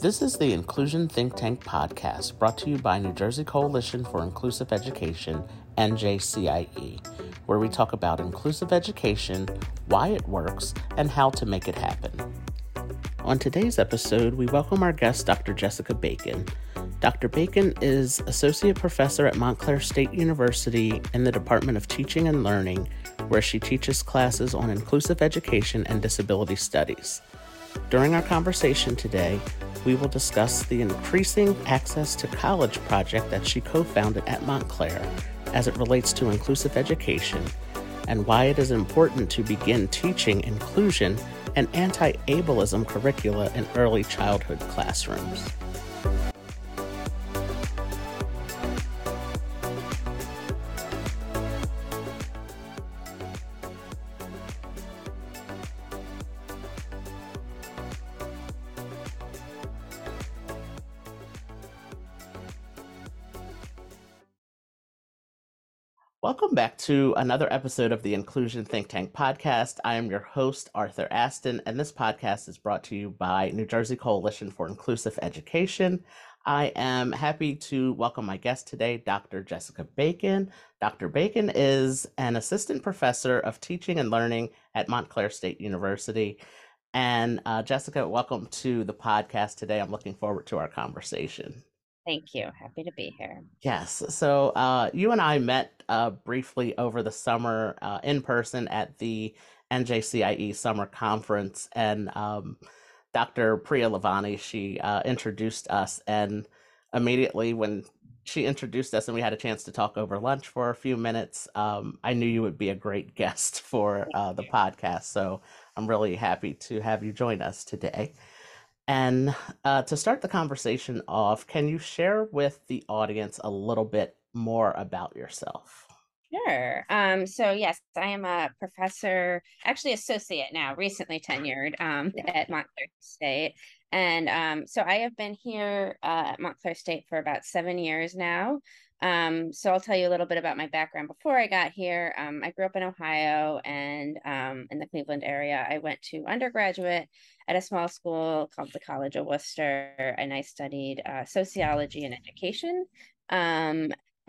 This is the Inclusion Think Tank podcast brought to you by New Jersey Coalition for Inclusive Education, NJCIE, where we talk about inclusive education, why it works, and how to make it happen. On today's episode, we welcome our guest, Dr. Jessica Bacon. Dr. Bacon is Associate Professor at Montclair State University in the Department of Teaching and Learning, where she teaches classes on inclusive education and disability studies. During our conversation today, we will discuss the increasing access to college project that she co founded at Montclair as it relates to inclusive education and why it is important to begin teaching inclusion and anti ableism curricula in early childhood classrooms. To another episode of the Inclusion Think Tank podcast. I am your host, Arthur Aston, and this podcast is brought to you by New Jersey Coalition for Inclusive Education. I am happy to welcome my guest today, Dr. Jessica Bacon. Dr. Bacon is an assistant professor of teaching and learning at Montclair State University. And uh, Jessica, welcome to the podcast today. I'm looking forward to our conversation. Thank you. Happy to be here. Yes. So uh, you and I met uh, briefly over the summer uh, in person at the NJCIE Summer Conference, and um, Dr. Priya Lalvani she uh, introduced us, and immediately when she introduced us and we had a chance to talk over lunch for a few minutes, um, I knew you would be a great guest for uh, the podcast. So I'm really happy to have you join us today. And uh, to start the conversation off, can you share with the audience a little bit more about yourself? Sure. Um, so yes, I am a professor, actually associate now, recently tenured um, at Montclair State. And um, so I have been here uh, at Montclair State for about seven years now. Um, so I'll tell you a little bit about my background before I got here. Um, I grew up in Ohio and um, in the Cleveland area. I went to undergraduate at a small school called the College of Wooster, and I studied uh, sociology and education.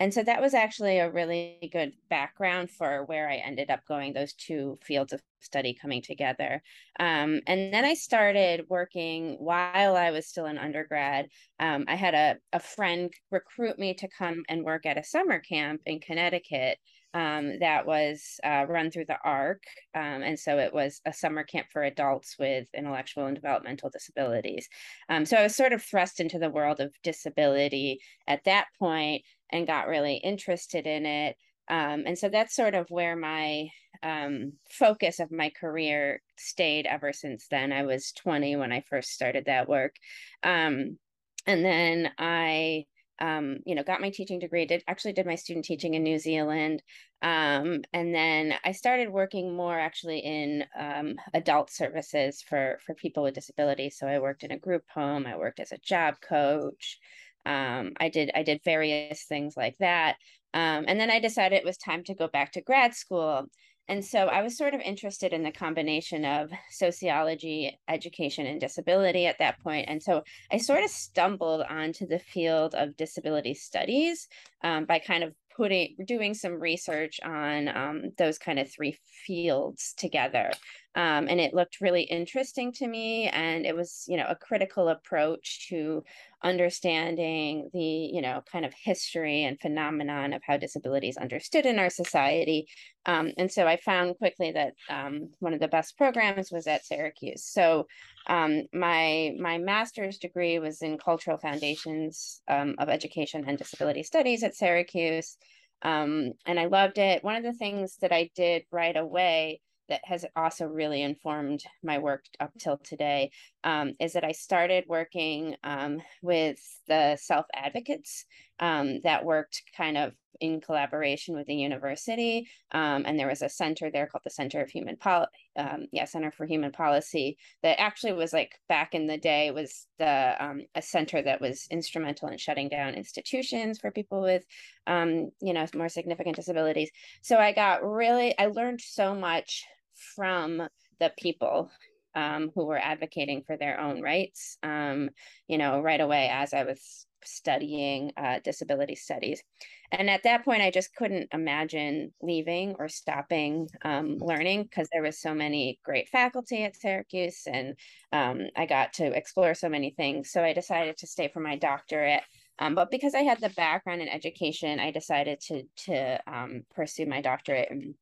And so that was actually a really good background for where I ended up going, those two fields of study coming together. Um, and then I started working while I was still an undergrad. Um, I had a, a friend recruit me to come and work at a summer camp in Connecticut um, that was uh, run through the ARC. Um, and so it was a summer camp for adults with intellectual and developmental disabilities. Um, so I was sort of thrust into the world of disability at that point and got really interested in it. Um, and so that's sort of where my um, focus of my career stayed ever since then. I was 20 when I first started that work. Um, and then I um, you know, got my teaching degree, did actually did my student teaching in New Zealand. Um, and then I started working more actually in um, adult services for for people with disabilities. So I worked in a group home, I worked as a job coach. Um, I did I did various things like that. Um, and then I decided it was time to go back to grad school. And so I was sort of interested in the combination of sociology, education, and disability at that point. And so I sort of stumbled onto the field of disability studies um, by kind of putting doing some research on um, those kind of three fields together um, and it looked really interesting to me and it was you know a critical approach to understanding the you know kind of history and phenomenon of how disability is understood in our society. Um, and so i found quickly that um, one of the best programs was at syracuse. So um, my my master's degree was in cultural foundations um, of education and disability studies at Syracuse, um, and I loved it. One of the things that I did right away that has also really informed my work up till today um, is that I started working um, with the self advocates um, that worked kind of in collaboration with the university. Um, and there was a center there called the Center of Human Policy, um, yeah, Center for Human Policy that actually was like back in the day was the um, a center that was instrumental in shutting down institutions for people with, you know, more significant disabilities. So I got really, I learned so much from the people um, who were advocating for their own rights, um, you know, right away as I was studying uh, disability studies. And at that point, I just couldn't imagine leaving or stopping um, learning because there was so many great faculty at Syracuse and um, I got to explore so many things. So I decided to stay for my doctorate. Um, but because I had the background in education, I decided to to um, pursue my doctorate in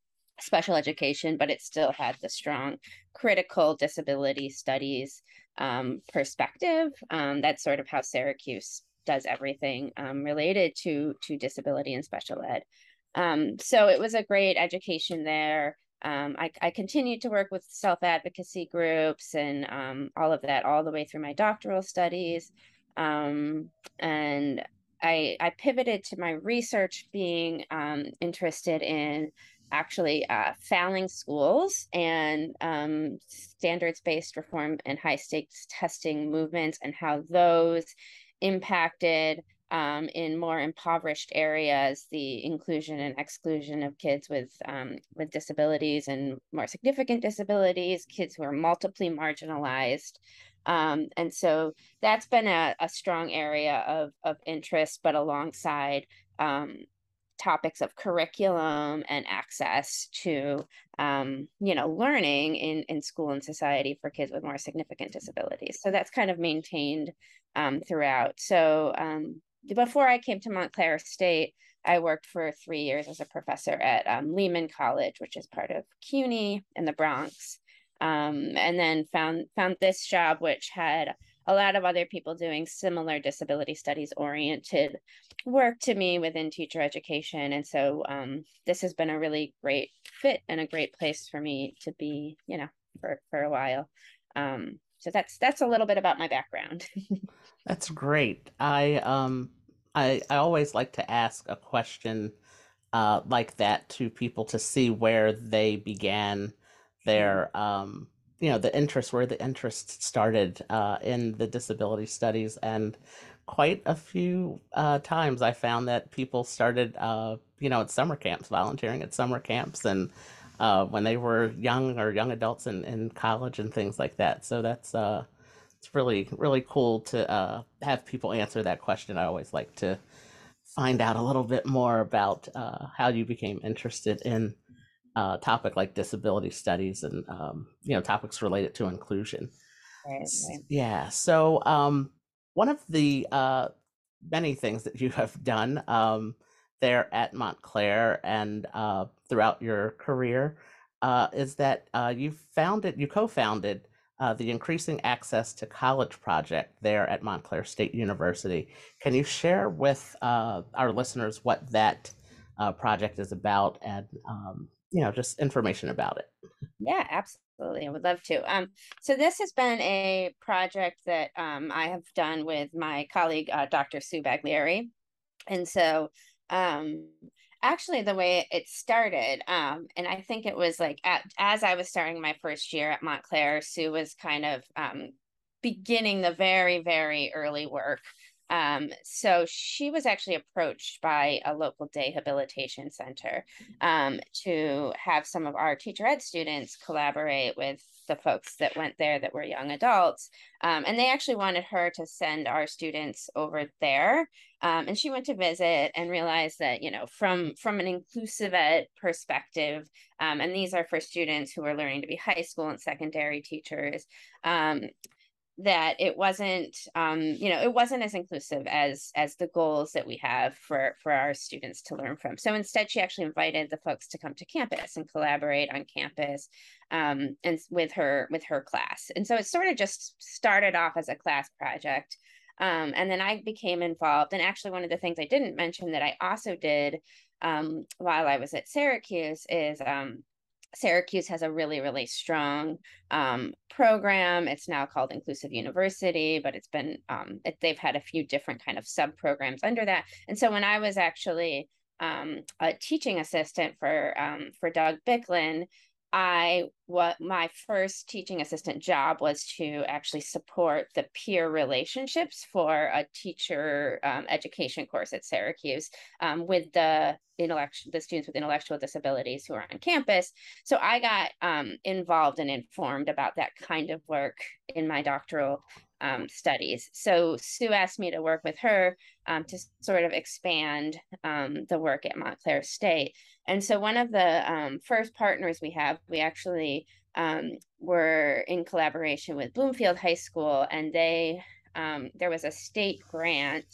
special education, but it still had the strong critical disability studies um, perspective. Um, that's sort of how Syracuse does everything um, related to to disability and special ed. Um, so it was a great education there. Um, I, I continued to work with self advocacy groups and um, all of that all the way through my doctoral studies. And I, I pivoted to my research being interested in actually uh, failing schools and um, standards based reform and high stakes testing movements and how those impacted um, in more impoverished areas the inclusion and exclusion of kids with um, with disabilities and more significant disabilities, kids who are multiply marginalized. Um, and so that's been a, a strong area of, of interest, but alongside um, topics of curriculum and access to um, you know learning in in school and society for kids with more significant disabilities. So that's kind of maintained um, throughout. So um, before i came to montclair state i worked for three years as a professor at um, lehman college which is part of cuny in the bronx. Um, and then found found this job which had a lot of other people doing similar disability studies oriented work to me within teacher education. And so um, this has been a really great fit and a great place for me to be, you know, for, for a while. Um, so that's that's a little bit about my background. that's great. I um I I always like to ask a question uh like that to people to see where they began their um you know the interest where the interest started uh, in the disability studies and quite a few uh, times i found that people started uh, you know at summer camps volunteering at summer camps and uh, when they were young or young adults in, in college and things like that. So that's uh, it's really really cool to uh, have people answer that question. I always like to find out a little bit more about how you became interested in uh, topic like disability studies and um, you know topics related to inclusion. Right, right. Yeah. So um, one of the uh, many things that you have done um, there at Montclair and uh, throughout your career uh, is that uh, you founded, you co-founded uh, the Increasing Access to College project there at Montclair State University. Can you share with uh, our listeners what that uh, project is about and um, you know just information about it. Yeah absolutely i would love to um so this has been a project that um i have done with my colleague uh, dr sue baglieri and so um actually the way it started um and i think it was like at, as i was starting my first year at montclair sue was kind of um beginning the very very early work um, so she was actually approached by a local day habilitation center um, to have some of our teacher ed students collaborate with the folks that went there that were young adults. Um, and they actually wanted her to send our students over there. Um, and she went to visit and realized that, you know, from, from an inclusive ed perspective, um, and these are for students who are learning to be high school and secondary teachers, um, that it wasn't um, you know it wasn't as inclusive as as the goals that we have for for our students to learn from. So instead she actually invited the folks to come to campus and collaborate on campus um, and with her with her class. And so it sort of just started off as a class project um, and then i became involved. And actually one of the things i didn't mention that i also did um, while i was at syracuse is um, Syracuse has a really, really strong um, program. It's now called Inclusive University, but it's been um, it, they've had a few different kind of sub programs under that. And so when I was actually um, a teaching assistant for um, for Doug Biklen, I what my first teaching assistant job was to actually support the peer relationships for a teacher um, education course at Syracuse um, with the intellectual the students with intellectual disabilities who are on campus. So I got um, involved and informed about that kind of work in my doctoral um, studies. So Sue asked me to work with her um, to sort of expand um, the work at Montclair State. And so one of the um, first partners we have, we actually um, were in collaboration with Bloomfield High School, and they um, there was a state grant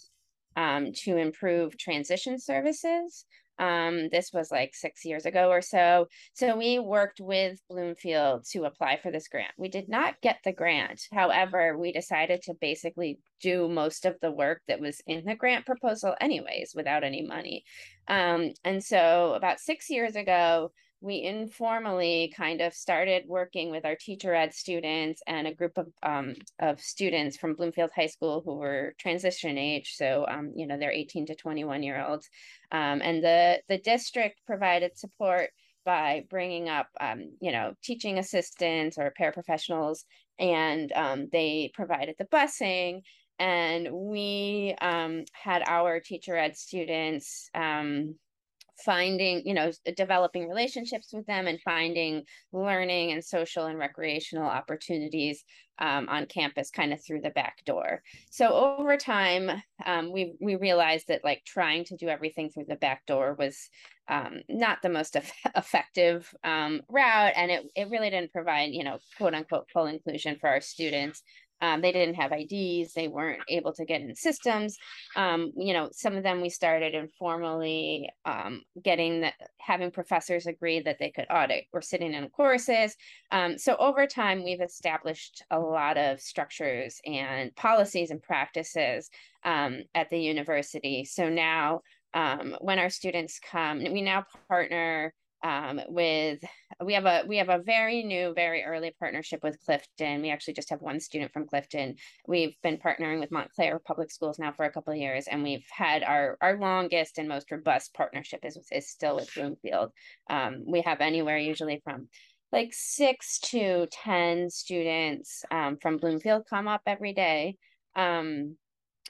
to improve transition services um, this was like six years ago or so. So we worked with Bloomfield to apply for this grant. We did not get the grant. However, we decided to basically do most of the work that was in the grant proposal, anyways, without any money. Um, and so about six years ago, we informally kind of started working with our teacher ed students and a group of um, of students from Bloomfield High School who were transition age. So, um, you know, they're 18 to 21 year olds. Um, and the, the district provided support by bringing up, um, you know, teaching assistants or paraprofessionals, and um, they provided the busing. And we um, had our teacher ed students finding you know developing relationships with them and finding learning and social and recreational opportunities um, on campus kind of through the back door. So over time um, we we realized that like trying to do everything through the back door was um, not the most effective um, route and it, it really didn't provide you know quote unquote full inclusion for our students um, they didn't have IDs. They weren't able to get in systems. Um, you know, some of them we started informally um, getting having professors agree that they could audit or sitting in courses. Um, so over time, we've established a lot of structures and policies and practices um, at the university. So now um, when our students come, we now partner with we have a we have a very new very early partnership with clifton. We actually just have one student from clifton. We've been partnering with montclair public schools now for a couple of years and we've had our our longest and most robust partnership is, is still with bloomfield. Um, we have anywhere usually from like six to ten students um, from bloomfield come up every day. Um,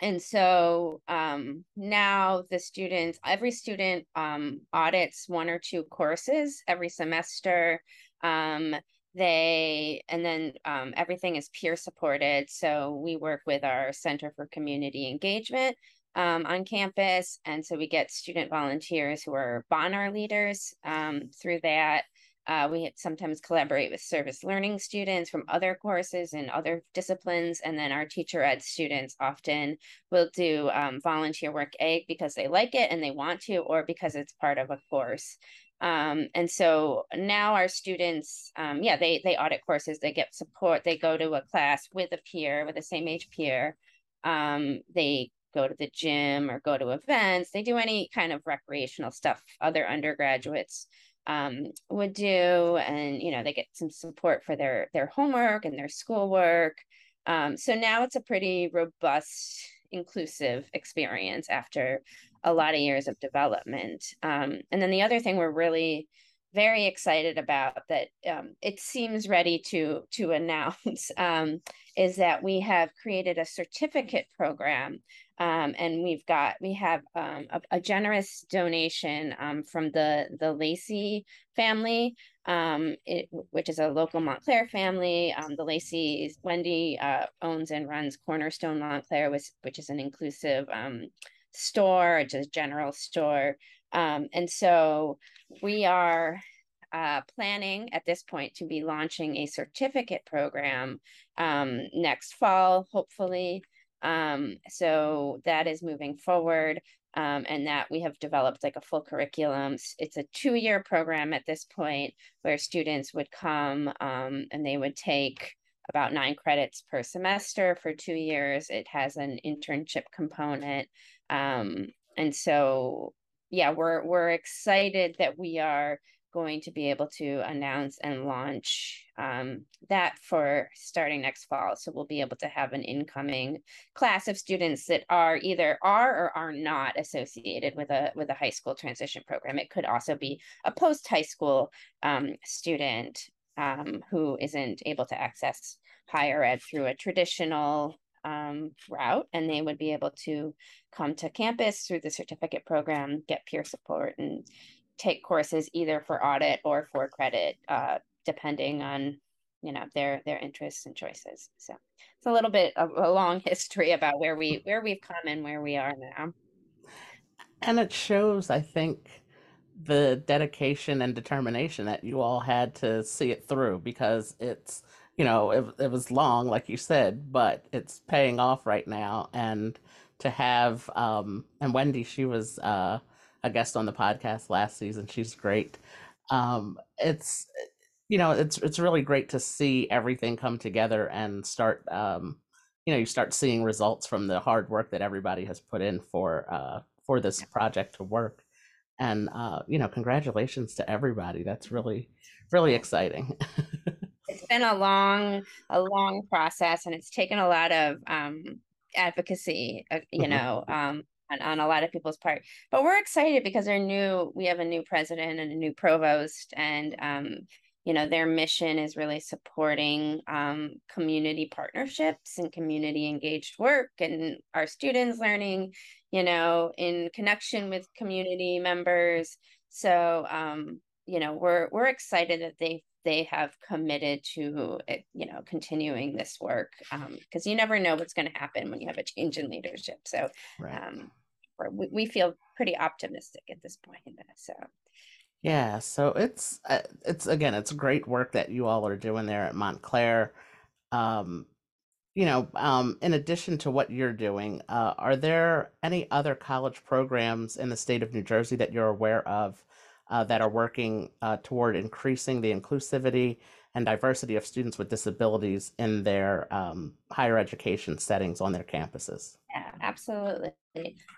and so um, now the students, every student um, audits one or two courses every semester. Um, they and then um, everything is peer supported. So we work with our Center for Community Engagement um, on campus, and so we get student volunteers who are Bonner leaders um, through that. Uh, we sometimes collaborate with service learning students from other courses and other disciplines. And then our teacher ed students often will do um, volunteer work A because they like it and they want to, or because it's part of a course. Um, and so now our students, um, yeah, they they audit courses, they get support, they go to a class with a peer, with the same age peer. Um, they go to the gym or go to events. They do any kind of recreational stuff other undergraduates um, would do and you know they get some support for their their homework and their schoolwork. Um, so now it's a pretty robust inclusive experience after a lot of years of development. Um, and then the other thing we're really very excited about that um, it seems ready to to announce um, is that we have created a certificate program um, and we've got we have um, a, a, generous donation um, from the the Lacey family, um, it, which is a local Montclair family. Um, the Lacey's Wendy uh, owns and runs Cornerstone Montclair, which which is an inclusive um, store, a general store, and so we are uh, planning at this point to be launching a certificate program next fall, hopefully. Um, so that is moving forward. Um, and that we have developed like a full curriculum. It's a two year program at this point where students would come um, and they would take about nine credits per semester for two years. It has an internship component. Um, and so, yeah, we're, we're excited that we are going to be able to announce and launch um, that for starting next fall. So we'll be able to have an incoming class of students that are either are or are not associated with a with a high school transition program. It could also be a post high school um, student um, who isn't able to access higher ed through a traditional um, route, and they would be able to come to campus through the certificate program, get peer support, and take courses either for audit or for credit, uh, depending on you know their their interests and choices. So it's a little bit of a long history about where we where we've come and where we are now. And it shows, I think, the dedication and determination that you all had to see it through because it's you know it, it was long like you said but it's paying off right now and to have um and wendy she was uh a guest on the podcast last season. She's great. Um, it's you know it's it's really great to see everything come together and start um, you know you start seeing results from the hard work that everybody has put in for uh, for this project to work. And uh, you know, congratulations to everybody. That's really really exciting. it's been a long a long process, and it's taken a lot of um, advocacy. Uh, you mm-hmm. know. Um, on, on a lot of people's part. But we're excited because our new we have a new president and a new provost, and um, you know their mission is really supporting um, community partnerships and community engaged work, and our students learning, you know, in connection with community members. So um, you know we're we're excited that they they have committed to eh, you know continuing this work Um, because um, you never know what's going to happen when you have a change in leadership so right. um, we, we feel pretty optimistic at this point so. Yeah so it's uh, it's again it's great work that you all are doing there at montclair. Um, you know um, in addition to what you're doing uh, are there any other college programs in the state of new jersey that you're aware of uh, that are working uh, toward increasing the inclusivity and diversity of students with disabilities in their um, higher education settings on their campuses. Yeah, absolutely.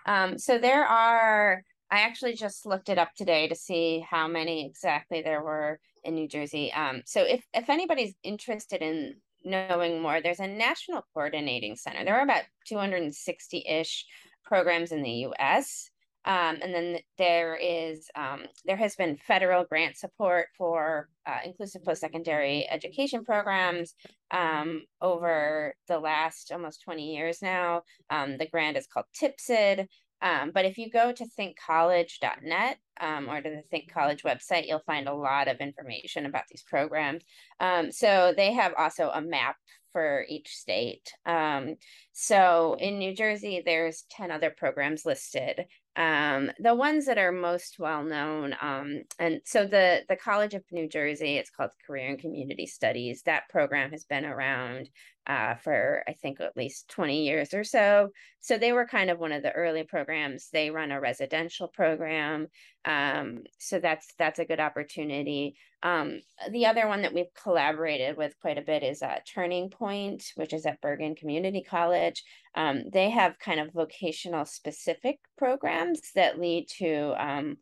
Um, so there are, I actually just looked it up today to see how many exactly there were in New Jersey. Um, so if, if anybody's interested in knowing more, there's a national coordinating center. There are about 260 ish programs in the US. Um, and then there is um, there has been federal grant support for uh, inclusive post-secondary education programs um, over the last almost 20 years now. Um, the grant is called TPSID. Um, but if you go to thinkcollege.net um, or to the Think College website, you'll find a lot of information about these programs. So they have also a map for each state. Um, so in New Jersey, there's 10 other programs listed. Um, the ones that are most well known, um, and so the, the College of New Jersey, it's called Career and Community Studies. That program has been around uh, for, I think, at least 20 years or so. So they were kind of one of the early programs. They run a residential program. Um, so that's that's a good opportunity. Um, the other one that we've collaborated with quite a bit is uh, Turning Point, which is at Bergen Community College. Um, they have kind of vocational specific programs that lead to um,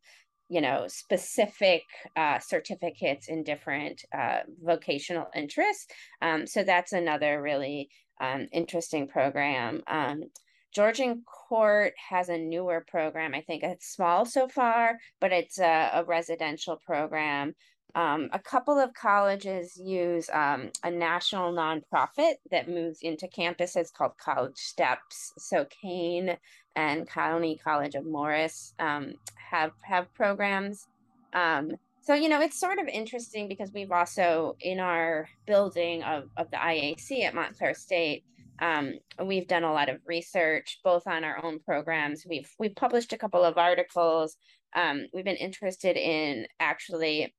you know specific uh, certificates in different uh, vocational interests um, so that's another really um, interesting program um, Georgian Court has a newer program. I think it's small so far, but it's a, a residential program. Um, a couple of colleges use um, a national nonprofit that moves into campuses called College Steps. So Kean and County College of Morris um, have have programs. Um, so you know it's sort of interesting because we've also in our building of, of the IAC at Montclair State um, we've done a lot of research, both on our own programs. We've we've published a couple of articles. Um, we've been interested in actually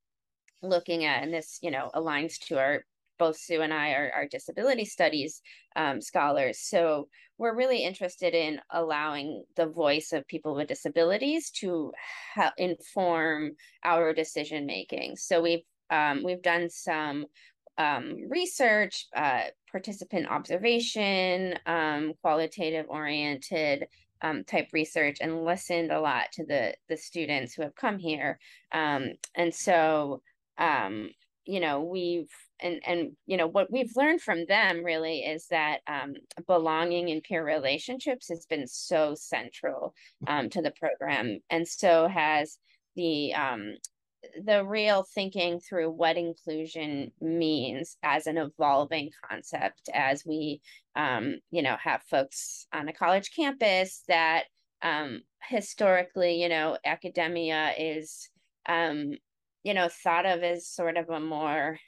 looking at, and this you know aligns to our both Sue and I are, disability studies um, scholars. So we're really interested in allowing the voice of people with disabilities to ha- inform our decision making. So we've um, we've done some um, research, uh, participant observation, um, qualitative oriented um, type research, and listened a lot to the the students who have come here. Um, and so, um, you know, we've and and you know what we've learned from them really is that um, belonging in peer relationships has been so central to the program, and so has the um, the real thinking through what inclusion means as an evolving concept as we um, you know have folks on a college campus that um, historically you know academia is um, you know thought of as sort of a more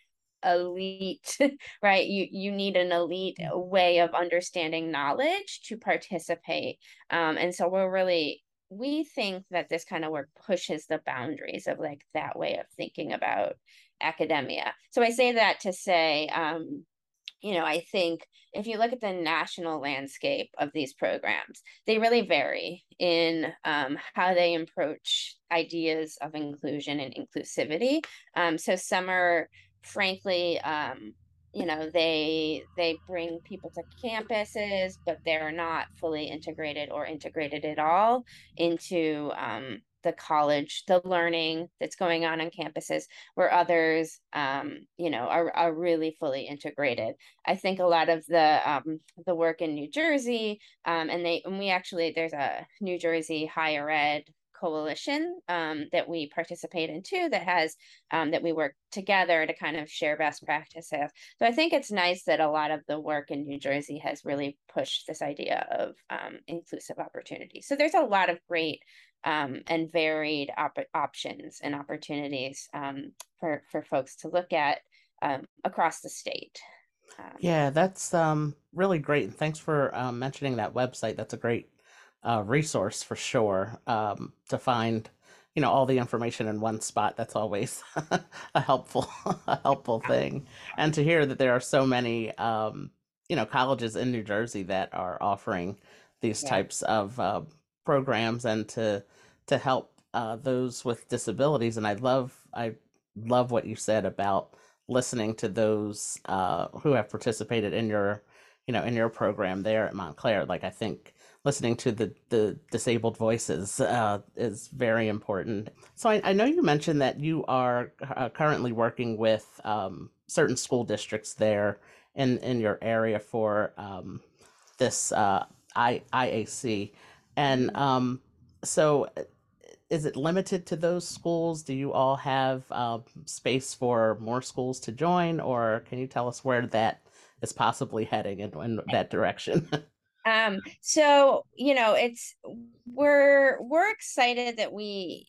elite right? You you need an elite way of understanding knowledge to participate. Um, and so we're really we think that this kind of work pushes the boundaries of like that way of thinking about academia. So I say that to say, um, you know, I think if you look at the national landscape of these programs, they really vary in um, how they approach ideas of inclusion and inclusivity. Um, so some are, frankly, um, you know they they bring people to campuses but they're not fully integrated or integrated at all into um, the college the learning that's going on on campuses where others um, you know are, are really fully integrated. I think a lot of the um, the work in new jersey um, and they and we actually there's a new jersey higher ed coalition um, that we participate in too that has um, that we work together to kind of share best practices. So i think it's nice that a lot of the work in new jersey has really pushed this idea of um, inclusive opportunity. So there's a lot of great um, and varied op- options and opportunities um, for for folks to look at um, across the state. Yeah that's really great and thanks for mentioning that website. That's a great uh, resource for sure um, to find you know all the information in one spot. That's always a helpful a helpful thing. And to hear that there are so many um, you know colleges in new jersey that are offering these yeah. types of uh, programs and to to help uh, those with disabilities. And i love i love what you said about listening to those uh, who have participated in your you know in your program there at montclair. Like i think listening to the the disabled voices uh, is very important. So I, I, know you mentioned that you are uh, currently working with um, certain school districts there in in your area for um, this uh, I, IAC, and um, so is it limited to those schools? Do you all have uh, space for more schools to join, or can you tell us where that is possibly heading in, in that direction? um so you know it's we're we're excited that we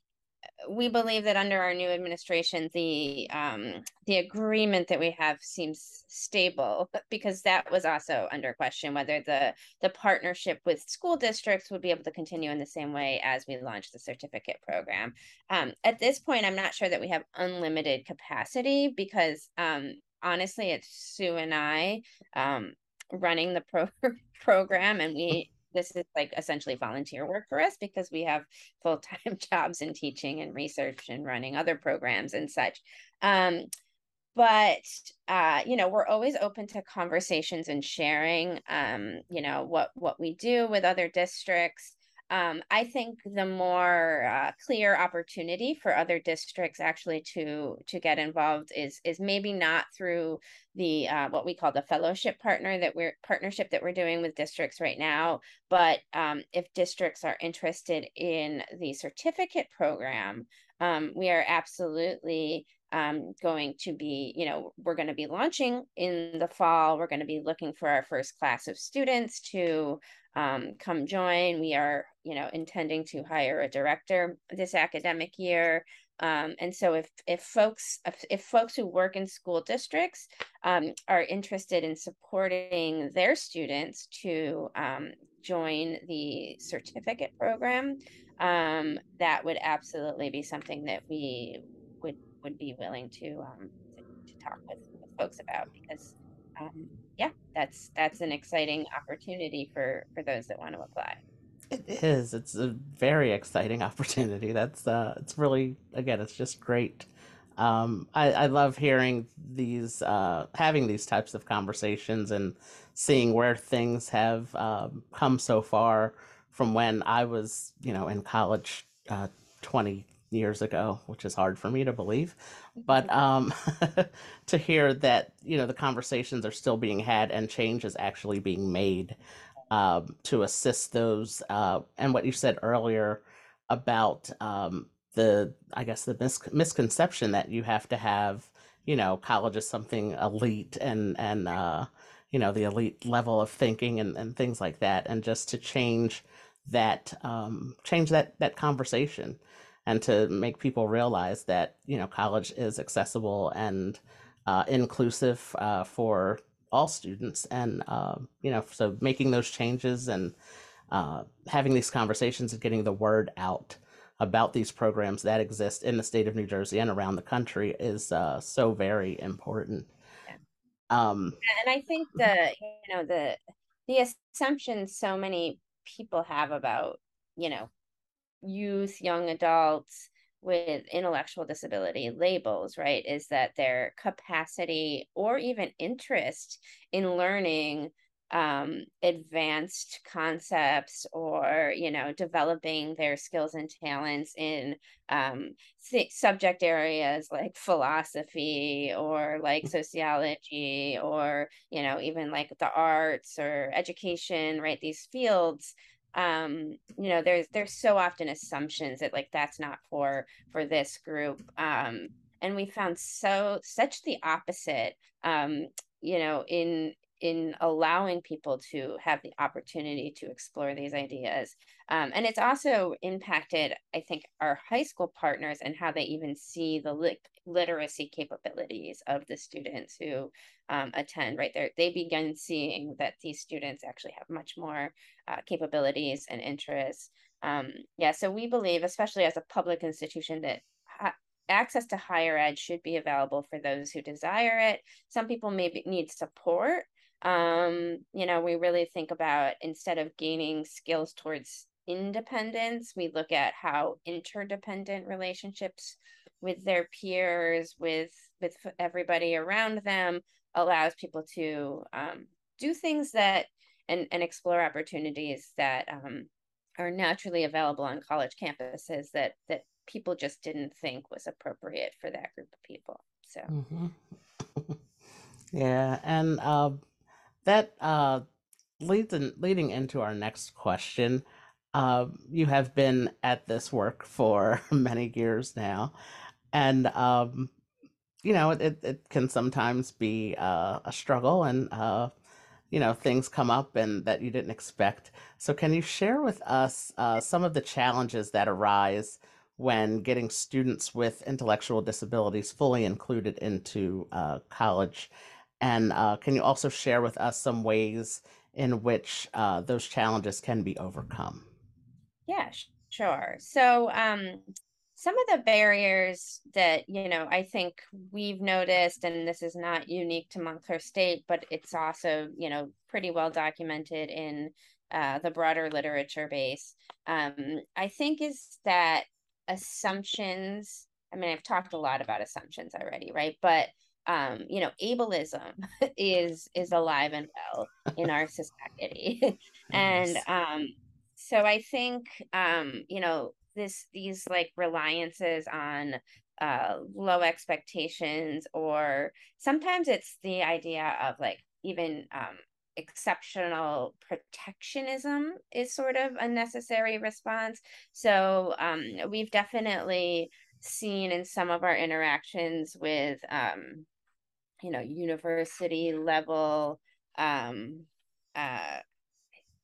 we believe that under our new administration the um the agreement that we have seems stable because that was also under question whether the the partnership with school districts would be able to continue in the same way as we launched the certificate program. Um, at this point i'm not sure that we have unlimited capacity because um honestly it's sue and i um running the pro- program and we this is like essentially volunteer work for us because we have full-time jobs in teaching and research and running other programs and such. Um, but uh, you know we're always open to conversations and sharing um, you know what what we do with other districts um, I think the more uh, clear opportunity for other districts actually to to get involved is is maybe not through the uh, what we call the fellowship partner that we're partnership that we're doing with districts right now, but um, if districts are interested in the certificate program, um, we are absolutely um, going to be, you know, we're going to be launching in the fall. We're going to be looking for our first class of students to um, come join. We are, you know, intending to hire a director this academic year. Um, and so if if folks if, if folks who work in school districts um, are interested in supporting their students to um, join the certificate program, um, that would absolutely be something that we would would be willing to um, to, to talk with, with folks about because um, yeah, that's that's an exciting opportunity for for those that want to apply. It is. It's a very exciting opportunity. That's uh, it's really again, it's just great Um, I, I love hearing these, uh, having these types of conversations and seeing where things have um, come so far from when I was, you know, in college uh, 20 years ago, which is hard for me to believe. But um, to hear that, you know, the conversations are still being had and change is actually being made um, to assist those. Uh, and what you said earlier about um, the, I guess, the mis- misconception that you have to have, you know, college is something elite and, and, uh, you know, the elite level of thinking and, and things like that. And just to change that, um, change that, that conversation and to make people realize that, you know, college is accessible and uh, inclusive uh, for all students. And, uh, you know, so making those changes and uh, having these conversations and getting the word out about these programs that exist in the state of New Jersey and around the country is uh, so very important. Yeah. Um, and I think the you know the the assumptions so many people have about you know youth, young adults with intellectual disability labels, right, is that their capacity or even interest in learning um, advanced concepts or you know developing their skills and talents in um, th- subject areas like philosophy or like sociology or you know even like the arts or education right these fields um you know there's there's so often assumptions that like that's not for for this group um and we found so such the opposite um you know in in allowing people to have the opportunity to explore these ideas. Um, and it's also impacted, I think, our high school partners and how they even see the lit- literacy capabilities of the students who um, attend, right? there. they begin seeing that these students actually have much more uh, capabilities and interests. Um, yeah, so we believe, especially as a public institution, that ha- access to higher ed should be available for those who desire it. Some people maybe need support um, you know, we really think about instead of gaining skills towards independence, we look at how interdependent relationships with their peers, with with everybody around them, allows people to um, do things that and and explore opportunities that um, are naturally available on college campuses that that people just didn't think was appropriate for that group of people. So. Mm-hmm. yeah, and. Uh that uh, leads in, leading into our next question. Uh, you have been at this work for many years now, and um, you know it, it can sometimes be uh, a struggle, and uh, you know things come up and that you didn't expect. So, can you share with us uh, some of the challenges that arise when getting students with intellectual disabilities fully included into uh, college? And uh, can you also share with us some ways in which those challenges can be overcome? Yeah, sure. So, um, some of the barriers that you know I think we've noticed, and this is not unique to Montclair State, but it's also you know pretty well documented in uh, the broader literature base. Um, I think is that assumptions. I mean, I've talked a lot about assumptions already, right? But um, you know, ableism is is alive and well in our society. and um, so I think um, you know, this these like reliances on uh low expectations or sometimes it's the idea of like even um exceptional protectionism is sort of a necessary response. So um, we've definitely seen in some of our interactions with um, you know university level um uh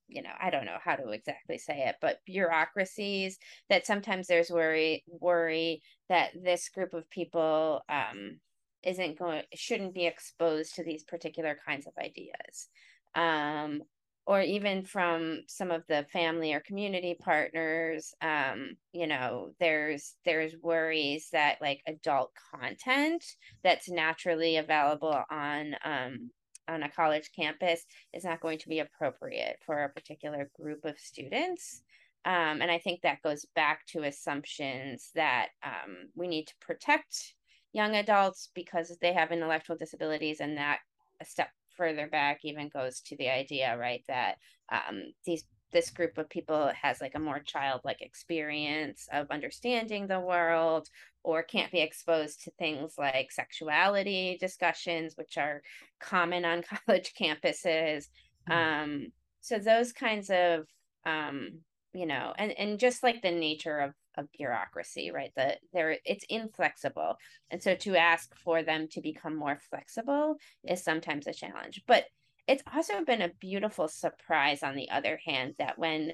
you know i don't know how to exactly say it but bureaucracies that sometimes there's worry worry that this group of people um isn't going shouldn't be exposed to these particular kinds of ideas. Um or even from some of the family or community partners um, you know there's there's worries that like adult content that's naturally available on um, on a college campus is not going to be appropriate for a particular group of students. Um, and i think that goes back to assumptions that um, we need to protect young adults because they have intellectual disabilities and that a step further back even goes to the idea right that um, these this group of people has like a more childlike experience of understanding the world or can't be exposed to things like sexuality discussions which are common on college campuses. Mm-hmm. um, so those kinds of um, you know and and just like the nature of of bureaucracy right? That there it's inflexible. And so to ask for them to become more flexible is sometimes a challenge. But it's also been a beautiful surprise on the other hand that when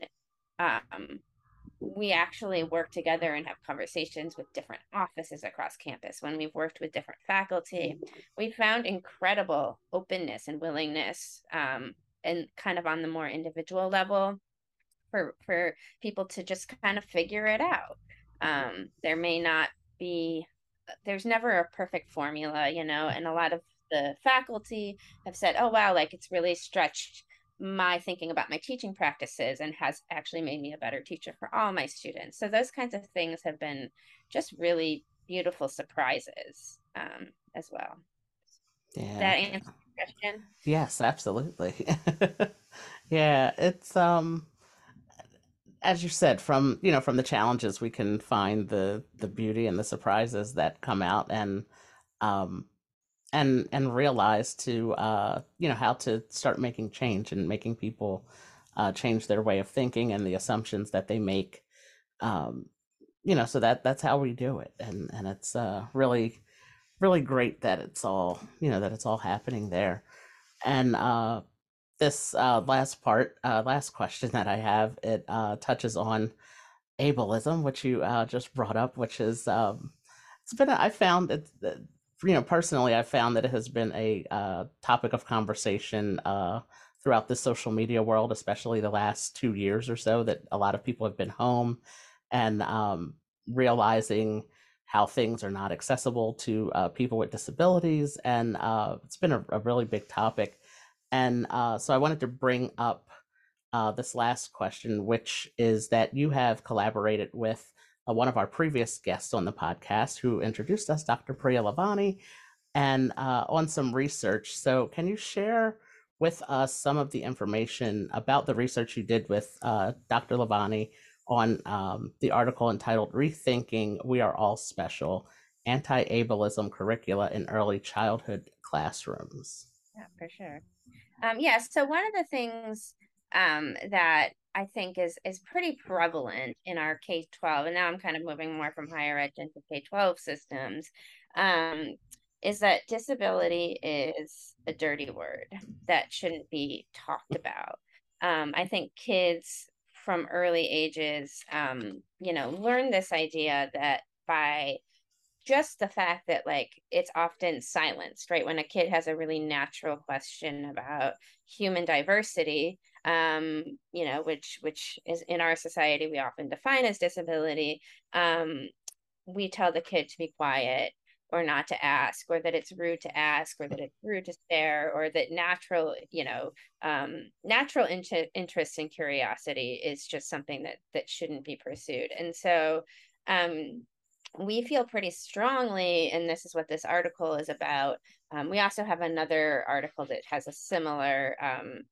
um, we actually work together and have conversations with different offices across campus when we've worked with different faculty we found incredible openness and willingness um, and kind of on the more individual level for for people to just kind of figure it out. Um, there may not be there's never a perfect formula you know and a lot of the faculty have said, oh, wow, like it's really stretched my thinking about my teaching practices and has actually made me a better teacher for all my students. So those kinds of things have been just really beautiful surprises um, as well. Yeah. That answer question? Yes, absolutely. yeah, it's um as you said from you know from the challenges we can find the the beauty and the surprises that come out and um and and realize to uh, you know how to start making change and making people uh, change their way of thinking and the assumptions that they make. Um, you know, so that that's how we do it, and and it's uh, really really great that it's all you know that it's all happening there. And uh, this uh, last part, uh, last question that I have, it uh, touches on ableism, which you uh, just brought up, which is um, it's been I found it you know, personally, I found that it has been a uh, topic of conversation uh, throughout the social media world, especially the last two years or so, that a lot of people have been home and um, realizing how things are not accessible to uh, people with disabilities. And uh, it's been a, a, really big topic. And uh, so I wanted to bring up uh, this last question, which is that you have collaborated with uh, one of our previous guests on the podcast who introduced us, Dr. Priya Lalvani, and uh, on some research. So, can you share with us some of the information about the research you did with uh, Dr. Lalvani on um, the article entitled Rethinking We Are All Special Anti Ableism Curricula in Early Childhood Classrooms? Yeah, for sure. Um. Yeah, so, one of the things um, that I think is is pretty prevalent in our K twelve, and now I'm kind of moving more from higher ed into K twelve systems. Um, is that disability is a dirty word that shouldn't be talked about. Um, I think kids from early ages, um, you know, learn this idea that by just the fact that like it's often silenced, right? When a kid has a really natural question about human diversity, um, you know, which which is in our society we often define as disability, um, we tell the kid to be quiet or not to ask or that it's rude to ask or that it's rude to stare or that natural you know um, natural inter- interest and curiosity is just something that that shouldn't be pursued. And so um, we feel pretty strongly and this is what this article is about um, we also have another article that has a similar um,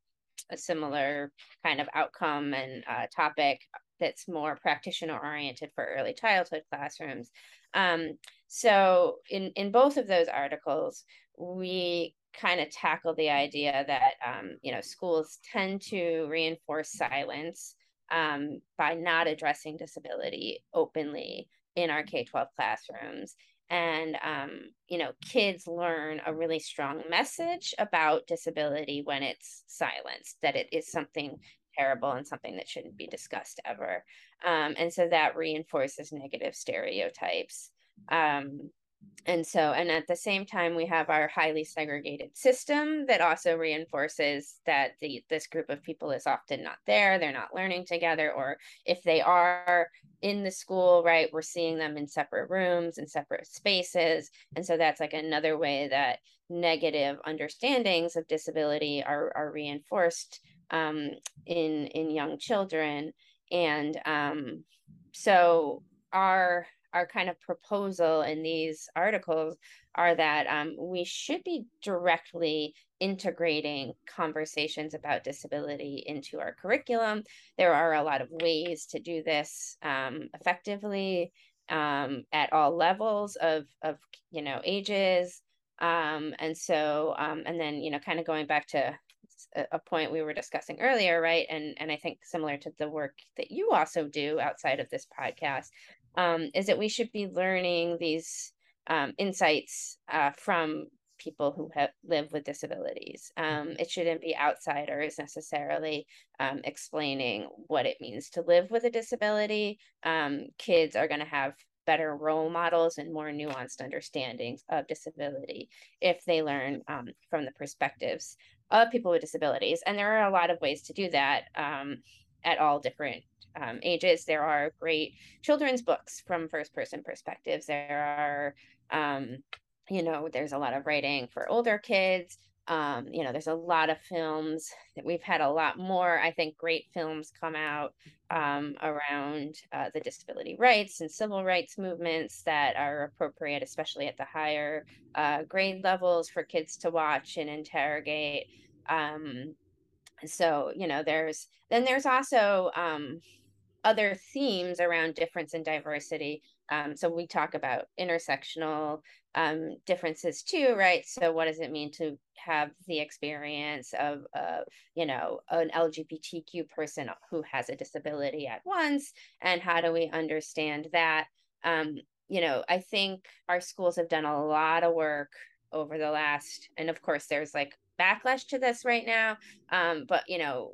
a similar kind of outcome and uh, topic that's more practitioner oriented for early childhood classrooms. Um, so in in both of those articles, we kind of tackle the idea that um, you know schools tend to reinforce silence um, by not addressing disability openly in our K twelve classrooms and um, you know kids learn a really strong message about disability when it's silenced that it is something terrible and something that shouldn't be discussed ever um, and so that reinforces negative stereotypes um, and so and at the same time we have our highly segregated system that also reinforces that the this group of people is often not there they're not learning together or if they are in the school right we're seeing them in separate rooms and separate spaces. And so that's like another way that negative understandings of disability are are reinforced um, in in young children. And um, so our our kind of proposal in these articles are that um, we should be directly integrating conversations about disability into our curriculum. There are a lot of ways to do this um, effectively um, at all levels of, of you know ages. Um, and so, um, and then you know, kind of going back to a point we were discussing earlier, right? And and I think similar to the work that you also do outside of this podcast, um, is that we should be learning these um, insights uh, from people who have live with disabilities. Um, it shouldn't be outsiders necessarily um, explaining what it means to live with a disability. Um, kids are going to have better role models and more nuanced understandings of disability if they learn um, from the perspectives of people with disabilities. And there are a lot of ways to do that um, at all different um, ages. There are great children's books from first person perspectives. There are, um, you know, there's a lot of writing for older kids. Um, you know, there's a lot of films that we've had a lot more, I think, great films come out um, around uh, the disability rights and civil rights movements that are appropriate, especially at the higher uh, grade levels for kids to watch and interrogate. Um, so, you know, there's then there's also um, other themes around difference and diversity. Um, so we talk about intersectional um, differences too, right? So what does it mean to have the experience of, uh, you know, an LGBTQ person who has a disability at once, and how do we understand that? Um, you know, I think our schools have done a lot of work over the last, and of course, there's like backlash to this right now. Um, but you know,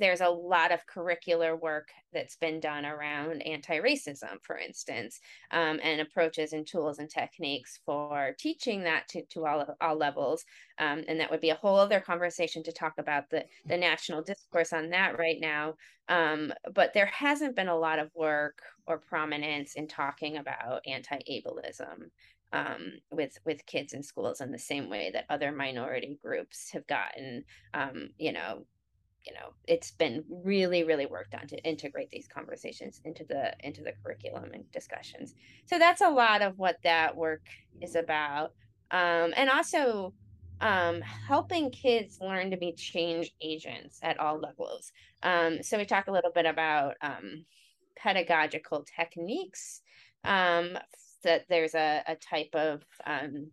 there's a lot of curricular work that's been done around anti-racism for instance um, and approaches and tools and techniques for teaching that to, to all, all levels. Um, and that would be a whole other conversation to talk about the, the national discourse on that right now. Um, but there hasn't been a lot of work or prominence in talking about anti-ableism um, with with kids in schools in the same way that other minority groups have gotten um, you know you know it's been really really worked on to integrate these conversations into the into the curriculum and discussions. So that's a lot of what that work is about um, and also um, helping kids learn to be change agents at all levels. Um, so we talk a little bit about um, pedagogical techniques um, that there's a, a type of um,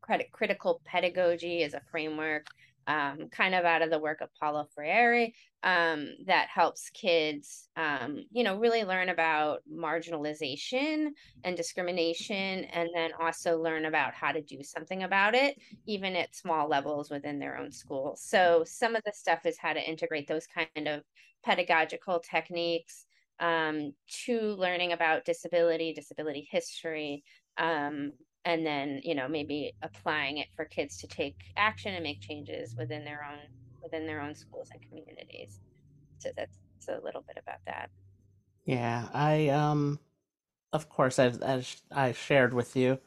credit critical pedagogy as a framework um, kind of out of the work of Paulo Freire um, that helps kids, um, you know, really learn about marginalization and discrimination, and then also learn about how to do something about it, even at small levels within their own school. So some of the stuff is how to integrate those kind of pedagogical techniques um, to learning about disability, disability history, um, and then you know maybe applying it for kids to take action and make changes within their own within their own schools and communities. So that's a little bit about that. Yeah, I um, of course, as as I shared with you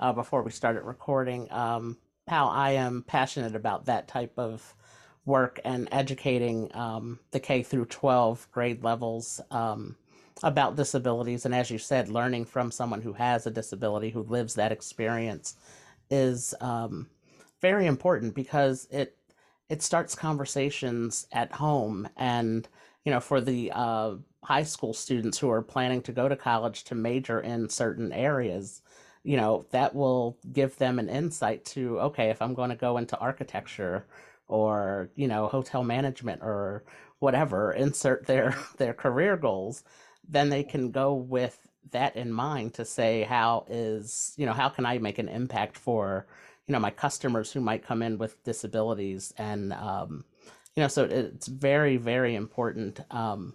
uh, before we started recording, um, how I am passionate about that type of work and educating um, the K through 12 grade levels um, about disabilities. And as you said, learning from someone who has a disability, who lives that experience, is um, very important because it it starts conversations at home. And you know, for the uh, high school students who are planning to go to college to major in certain areas, you know, that will give them an insight to okay, if I'm going to go into architecture or you know hotel management or whatever insert their their career goals then they can go with that in mind to say how is you know how can i make an impact for you know my customers who might come in with disabilities? And um, you know so it's very very important um,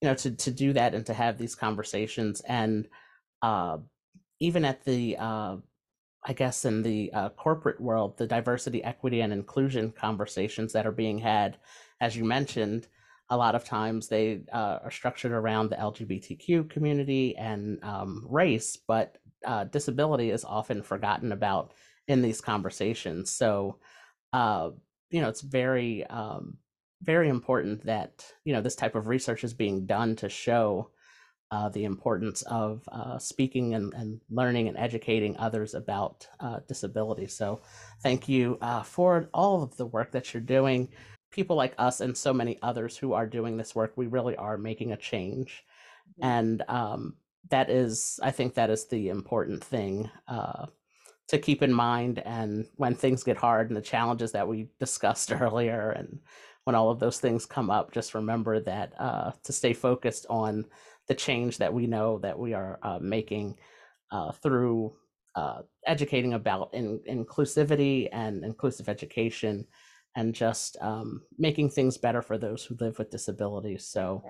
you know to to do that and to have these conversations. And uh, even at the uh, I guess in the uh, corporate world, the diversity, equity, and inclusion conversations that are being had, as you mentioned, a lot of times they uh, are structured around the LGBTQ community and um, race, but uh, disability is often forgotten about in these conversations. So, uh, you know, it's very, um, very important that you know this type of research is being done to show uh, the importance of uh, speaking and, and, learning and educating others about uh, disability. So, thank you for all of the work that you're doing. People like us and so many others who are doing this work, we really are making a change. Mm-hmm. And um, that is, I think, that is the important thing uh, to keep in mind. And when things get hard and the challenges that we discussed earlier, and when all of those things come up, just remember that uh, to stay focused on the change that we know that we are uh, making uh, through uh, educating about in, inclusivity and inclusive education and just um, making things better for those who live with disabilities. So,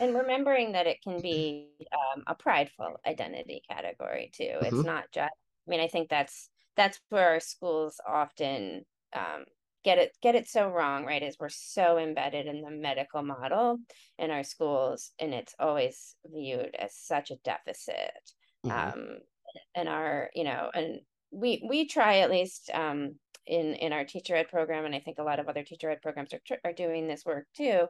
and remembering that it can be um, a prideful identity category too. Mm-hmm. It's not just. I mean, I think that's that's where our schools often um, get it get it so wrong right is we're so embedded in the medical model in our schools and it's always viewed as such a deficit mm-hmm. um and our you know and we we try at least um in in our teacher ed program and i think a lot of other teacher ed programs are, are doing this work too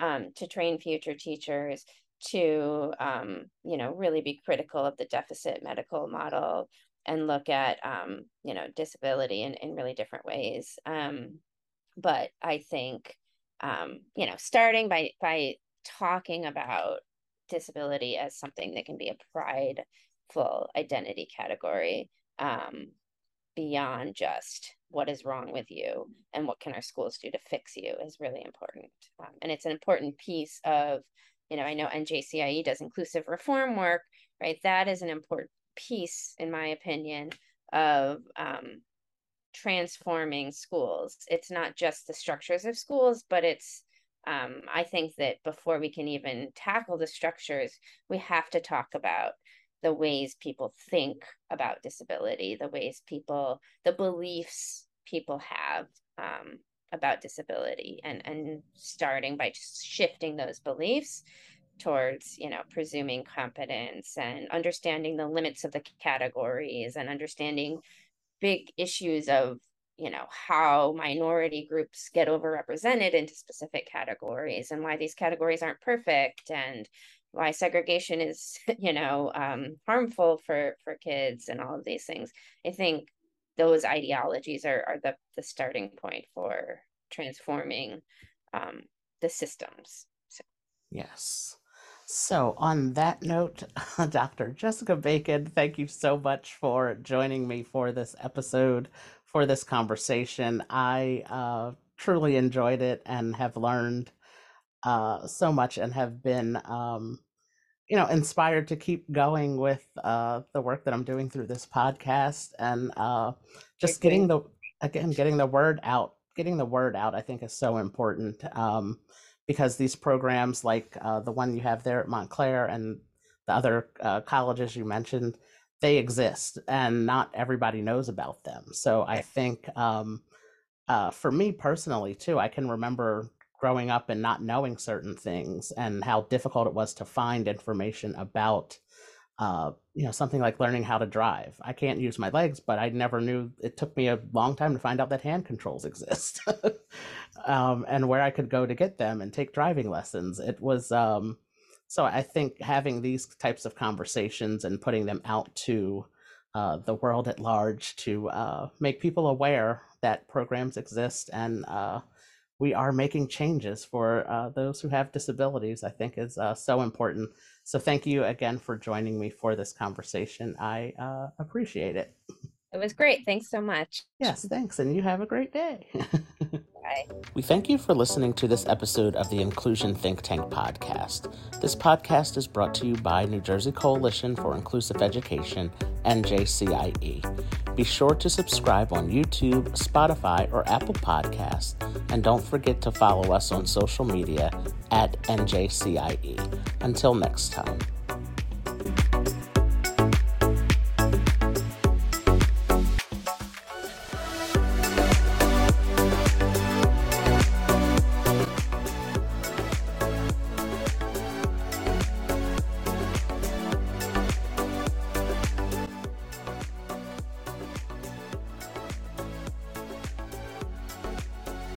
um to train future teachers to um you know really be critical of the deficit medical model and look at um, you know disability in, in really different ways. Um, but i think um, you know starting by by talking about disability as something that can be a prideful identity category um, beyond just what is wrong with you and what can our schools do to fix you is really important um, and it's an important piece of you know i know njcie does inclusive reform work right that is an important piece, in my opinion, of um, transforming schools. It's not just the structures of schools, but it's um, I think that before we can even tackle the structures, we have to talk about the ways people think about disability, the ways people, the beliefs people have um, about disability, and and starting by just shifting those beliefs towards you know presuming competence and understanding the limits of the categories and understanding big issues of you know how minority groups get overrepresented into specific categories and why these categories aren't perfect and why segregation is you know um, harmful for for kids and all of these things. I think those ideologies are, are the, the starting point for transforming um, the systems so. yes so, on that note, Dr. Jessica Bacon, thank you so much for joining me for this episode, for this conversation. I uh, truly enjoyed it and have learned uh, so much and have been, um, you know, inspired to keep going with uh, the work that I'm doing through this podcast and uh, just getting the, again, getting the word out. Getting the word out, I think, is so important. Um, because these programs like uh, the one you have there at Montclair and the other uh, colleges you mentioned, they exist and not everybody knows about them. So I think um, uh, for me personally too, I can remember growing up and not knowing certain things and how difficult it was to find information about uh, you know, something like learning how to drive. I can't use my legs, but I never knew it took me a long time to find out that hand controls exist um, and where I could go to get them and take driving lessons. It was, um, so I think having these types of conversations and putting them out to uh, the world at large to uh, make people aware that programs exist and uh, we are making changes for uh, those who have disabilities, I think is uh, so important. So thank you again for joining me for this conversation. I uh, appreciate it. It was great. Thanks so much. Yes, thanks. And you have a great day. We thank you for listening to this episode of the Inclusion Think Tank podcast. This podcast is brought to you by New Jersey Coalition for Inclusive Education, NJCIE. Be sure to subscribe on YouTube, Spotify, or Apple Podcasts, and don't forget to follow us on social media at NJCIE. Until next time.